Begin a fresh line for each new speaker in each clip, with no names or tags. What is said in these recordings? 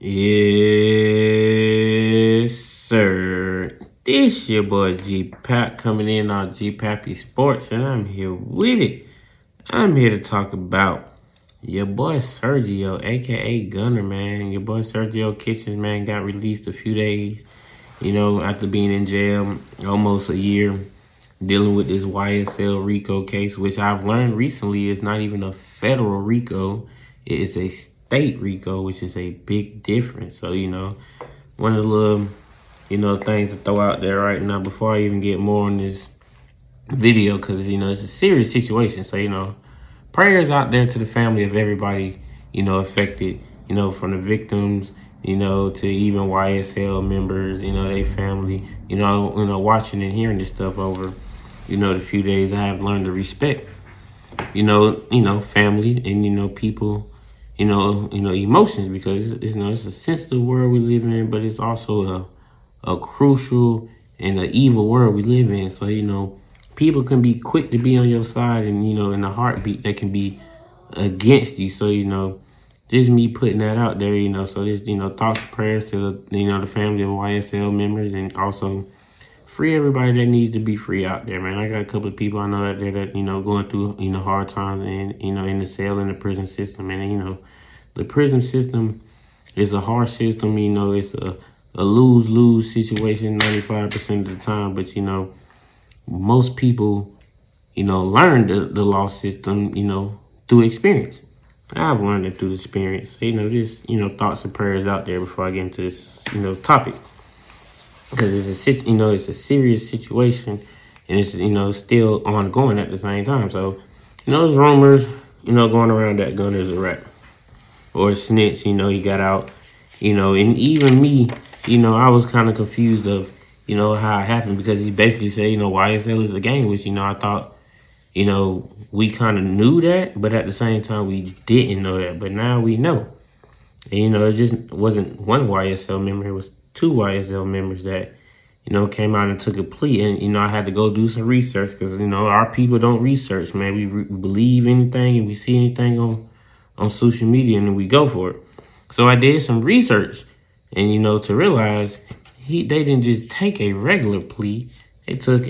Yes, sir. This your boy G Pap coming in on G Pappy Sports, and I'm here with it. I'm here to talk about your boy Sergio, aka Gunna, man. Your boy Sergio Kitchens, man, got released a few days, you know, after being in jail almost a year, dealing with this YSL RICO case, which I've learned recently is not even a federal RICO, it is a state RICO, which is a big difference. So, you know, one of the little, you know, things to throw out there right now before I even get more on this video, because, you know, it's a serious situation. So, you know, prayers out there to the family of everybody, you know, affected, you know, from the victims, you know, to even YSL members, you know, their family, you know, you know, watching and hearing this stuff over, you know, the few days I have learned to respect, you know, you know, family and, you know, people, you know, you know, emotions because it's, you know it's a sensitive world we live in, but it's also a a crucial and an evil world we live in. So you know, people can be quick to be on your side, and you know, in a heartbeat, they can be against you. So you know, just me putting that out there, you know, so just you know, thoughts, prayers to the you know the family of YSL members, and also free everybody that needs to be free out there, man. I got a couple of people I know out there that, you know, going through, you know, hard times and, you know, in the cell in the prison system. And, you know, the prison system is a hard system, you know, it's a, a lose-lose situation 95% of the time. But, you know, most people, you know, learn the, the law system, you know, through experience. I've learned it through experience. You know, just, you know, thoughts and prayers out there before I get into this, you know, topic because it's a you know it's a serious situation and it's you know still ongoing at the same time. So you know there's rumors you know going around that Gunna's a rat or a snitch. You know he got out. You know and even me you know I was kind of confused of you know how it happened because he basically said you know YSL is a gang, which you know I thought you know we kind of knew that, but at the same time we didn't know that. But now we know. And, you know, it just wasn't one YSL member; it was two YSL members that, you know, came out and took a plea. And, you know, I had to go do some research because, you know, our people don't research, man. We, re- believe anything and we see anything on, on social media and we go for it. So I did some research and, you know, to realize he, they didn't just take a regular plea. They took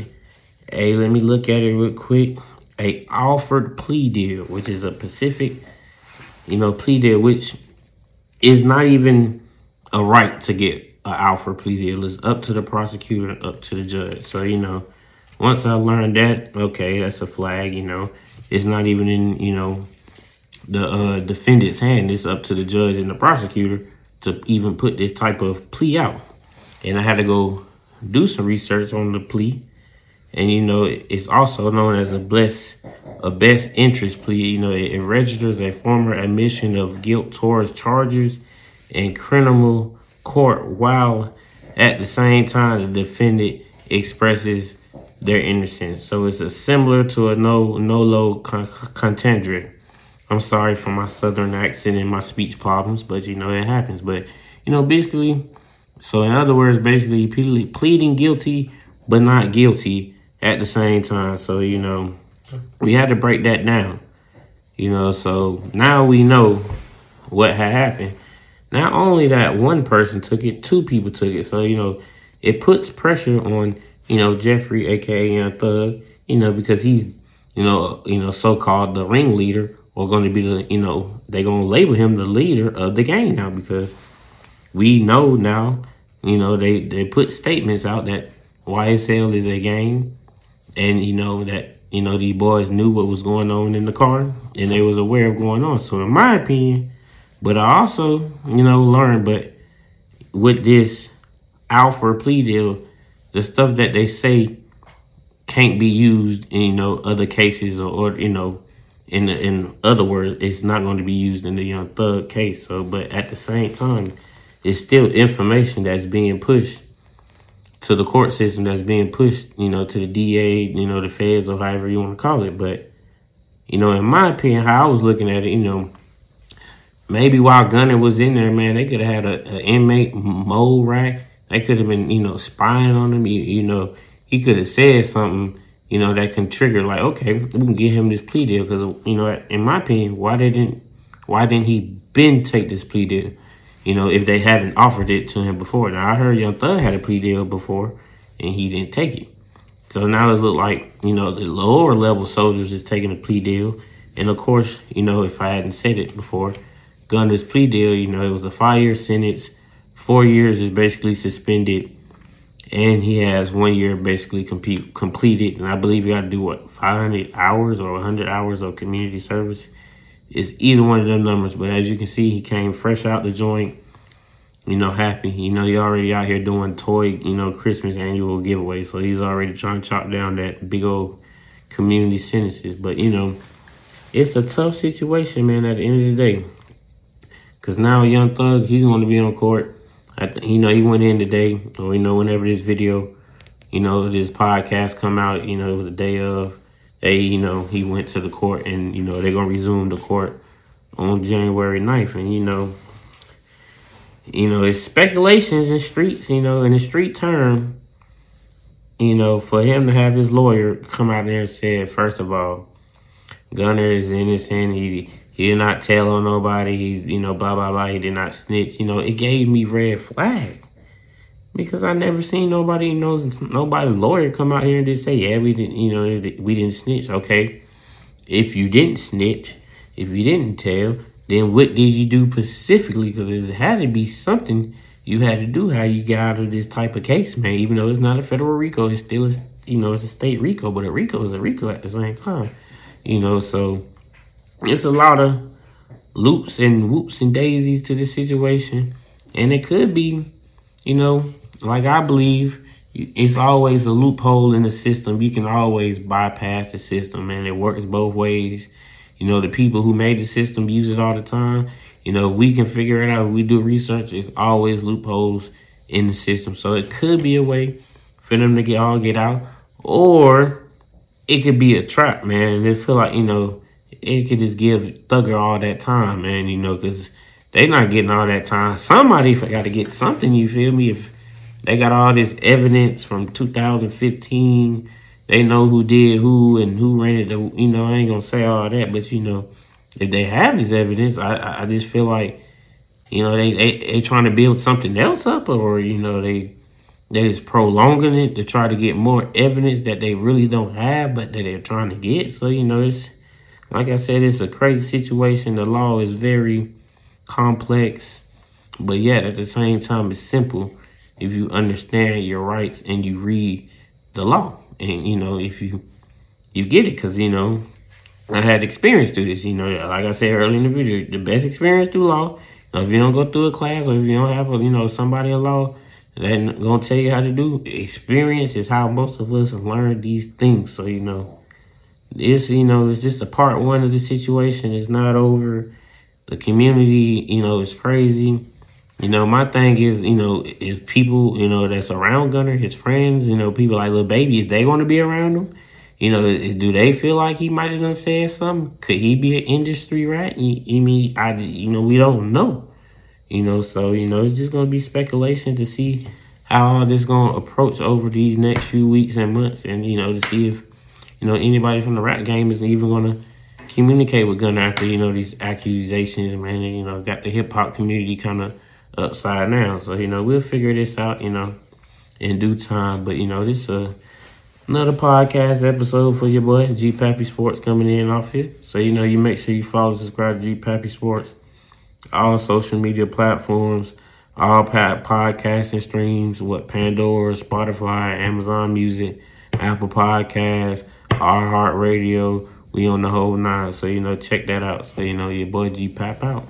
a, let me look at it real quick, a Alford plea deal, which is a Pacific, you know, plea deal, which is not even a right to get an Alford plea deal. It's up to the prosecutor, up to the judge. So, you know, once I learned that, okay, that's a flag, you know. It's not even in, you know, the uh, defendant's hand. It's up to the judge and the prosecutor to even put this type of plea out. And I had to go do some research on the plea. And, you know, it's also known as a bless, a best interest plea. You know, it, it registers a former admission of guilt towards charges and criminal court while at the same time the defendant expresses their innocence. So it's a similar to a no nolo con- contendere. I'm sorry for my southern accent and my speech problems, but you know it happens. But you know, basically, so in other words, basically pleading guilty but not guilty at the same time. So you know, we had to break that down. You know, so now we know what had happened. Not only that one person took it, two people took it. So, you know, it puts pressure on, you know, Jeffrey, aka Young Thug, you know, because he's, you know, you know, so called the ringleader or going to be the, you know, they're going to label him the leader of the gang now because we know now, you know, they, they put statements out that YSL is a gang and, you know, that, you know, these boys knew what was going on in the car and they was aware of going on. So in my opinion, but I also, you know, learned, but with this Alford plea deal, the stuff that they say can't be used in, you know, other cases or, or you know, in in other words, it's not going to be used in the Young Thug case. So, but at the same time, it's still information that's being pushed to the court system that's being pushed, you know, to the DA, you know, the feds or however you want to call it. But, you know, in my opinion, how I was looking at it, you know, maybe while Gunna was in there, man, they could have had a, a inmate mole rack. They could have been, you know, spying on him. You, you know, he could have said something, you know, that can trigger like, okay, we can give him this plea deal because, you know, in my opinion, why didn't why didn't he been take this plea deal? you know, if they haven't offered it to him before. Now I heard Young Thug had a plea deal before and he didn't take it. So now it look like, you know, the lower level soldiers is taking a plea deal. And of course, you know, if I hadn't said it before, Gunna's plea deal, you know, it was a five year sentence. Four years is basically suspended. And he has one year basically compete, completed. And I believe you got to do what, 500 hours or 100 hours of community service. It's either one of them numbers. But as you can see, he came fresh out the joint you know, happy. You know, he already out here doing toy, you know, Christmas annual giveaway. So he's already trying to chop down that big old community sentences. But, you know, it's a tough situation, man, at the end of the day. Because now Young Thug, he's going to be on court. I you know, he went in today, you know, whenever this video, you know, this podcast come out, you know, it was the day of, they, you know, he went to the court and, you know, they're going to resume the court on January 9th. And, you know, you know, it's speculations in streets, you know, in the street term, you know, for him to have his lawyer come out there and say, first of all, Gunna is innocent. He he did not tell on nobody. He's you know blah blah blah. He did not snitch. You know it gave me red flag because I never seen nobody knows nobody lawyer come out here and just say yeah we didn't you know we didn't snitch. Okay, if you didn't snitch, if you didn't tell, then what did you do specifically? Because it had to be something you had to do how you got out of this type of case, man. Even though it's not a federal RICO, it's still a, you know, it's a state RICO, but a RICO is a RICO at the same time. You know, so it's a lot of loops and whoops and daisies to this situation. And it could be, you know, like I believe, it's always a loophole in the system. You can always bypass the system, and it works both ways. You know, the people who made the system use it all the time. You know, we can figure it out. If we do research, it's always loopholes in the system. So it could be a way for them to get all get out. Or it could be a trap, man. And it feel like, you know, it could just give Thugger all that time, man, you know, because they not getting all that time. Somebody got to get something, you feel me? If they got all this evidence from 2015 they know who did who and who rented the, you know, I ain't gonna say all that, but you know, if they have this evidence, I, I just feel like, you know, they, they, they trying to build something else up or, you know, they, they just prolonging it to try to get more evidence that they really don't have, but that they're trying to get. So, you know, it's, like I said, it's a crazy situation. The law is very complex, but yet at the same time, it's simple if you understand your rights and you read the law and you know if you you get it because you know I had experience through this. You know, like I said earlier in the video, the best experience through law. If you don't go through a class or if you don't have a you know somebody in law that gonna tell you how to do, experience is how most of us learn these things. So you know, it's you know it's just a part one of the situation. It's not over. The community, you know, is crazy. You know, my thing is, you know, is people, you know, that's around Gunna, his friends, you know, people like Lil Baby, is they going to be around him? You know, do they feel like he might have done said something? Could he be an industry rat? You mean, I, you know, we don't know. You know, so, you know, it's just going to be speculation to see how all this going to approach over these next few weeks and months. And, you know, to see if, you know, anybody from the rap game is even going to communicate with Gunna after, you know, these accusations, man. And, you know, got the hip hop community kind of upside down. So, you know, we'll figure this out, you know, in due time. But, you know, this is uh, another podcast episode for your boy, G Pappy Sports, coming in off here. So, you know, you make sure you follow, subscribe to G Pappy Sports, all social media platforms, all podcasting streams, what Pandora, Spotify, Amazon Music, Apple Podcasts, iHeartRadio. We on the whole nine. So, you know, check that out. So, you know, your boy G Pap out.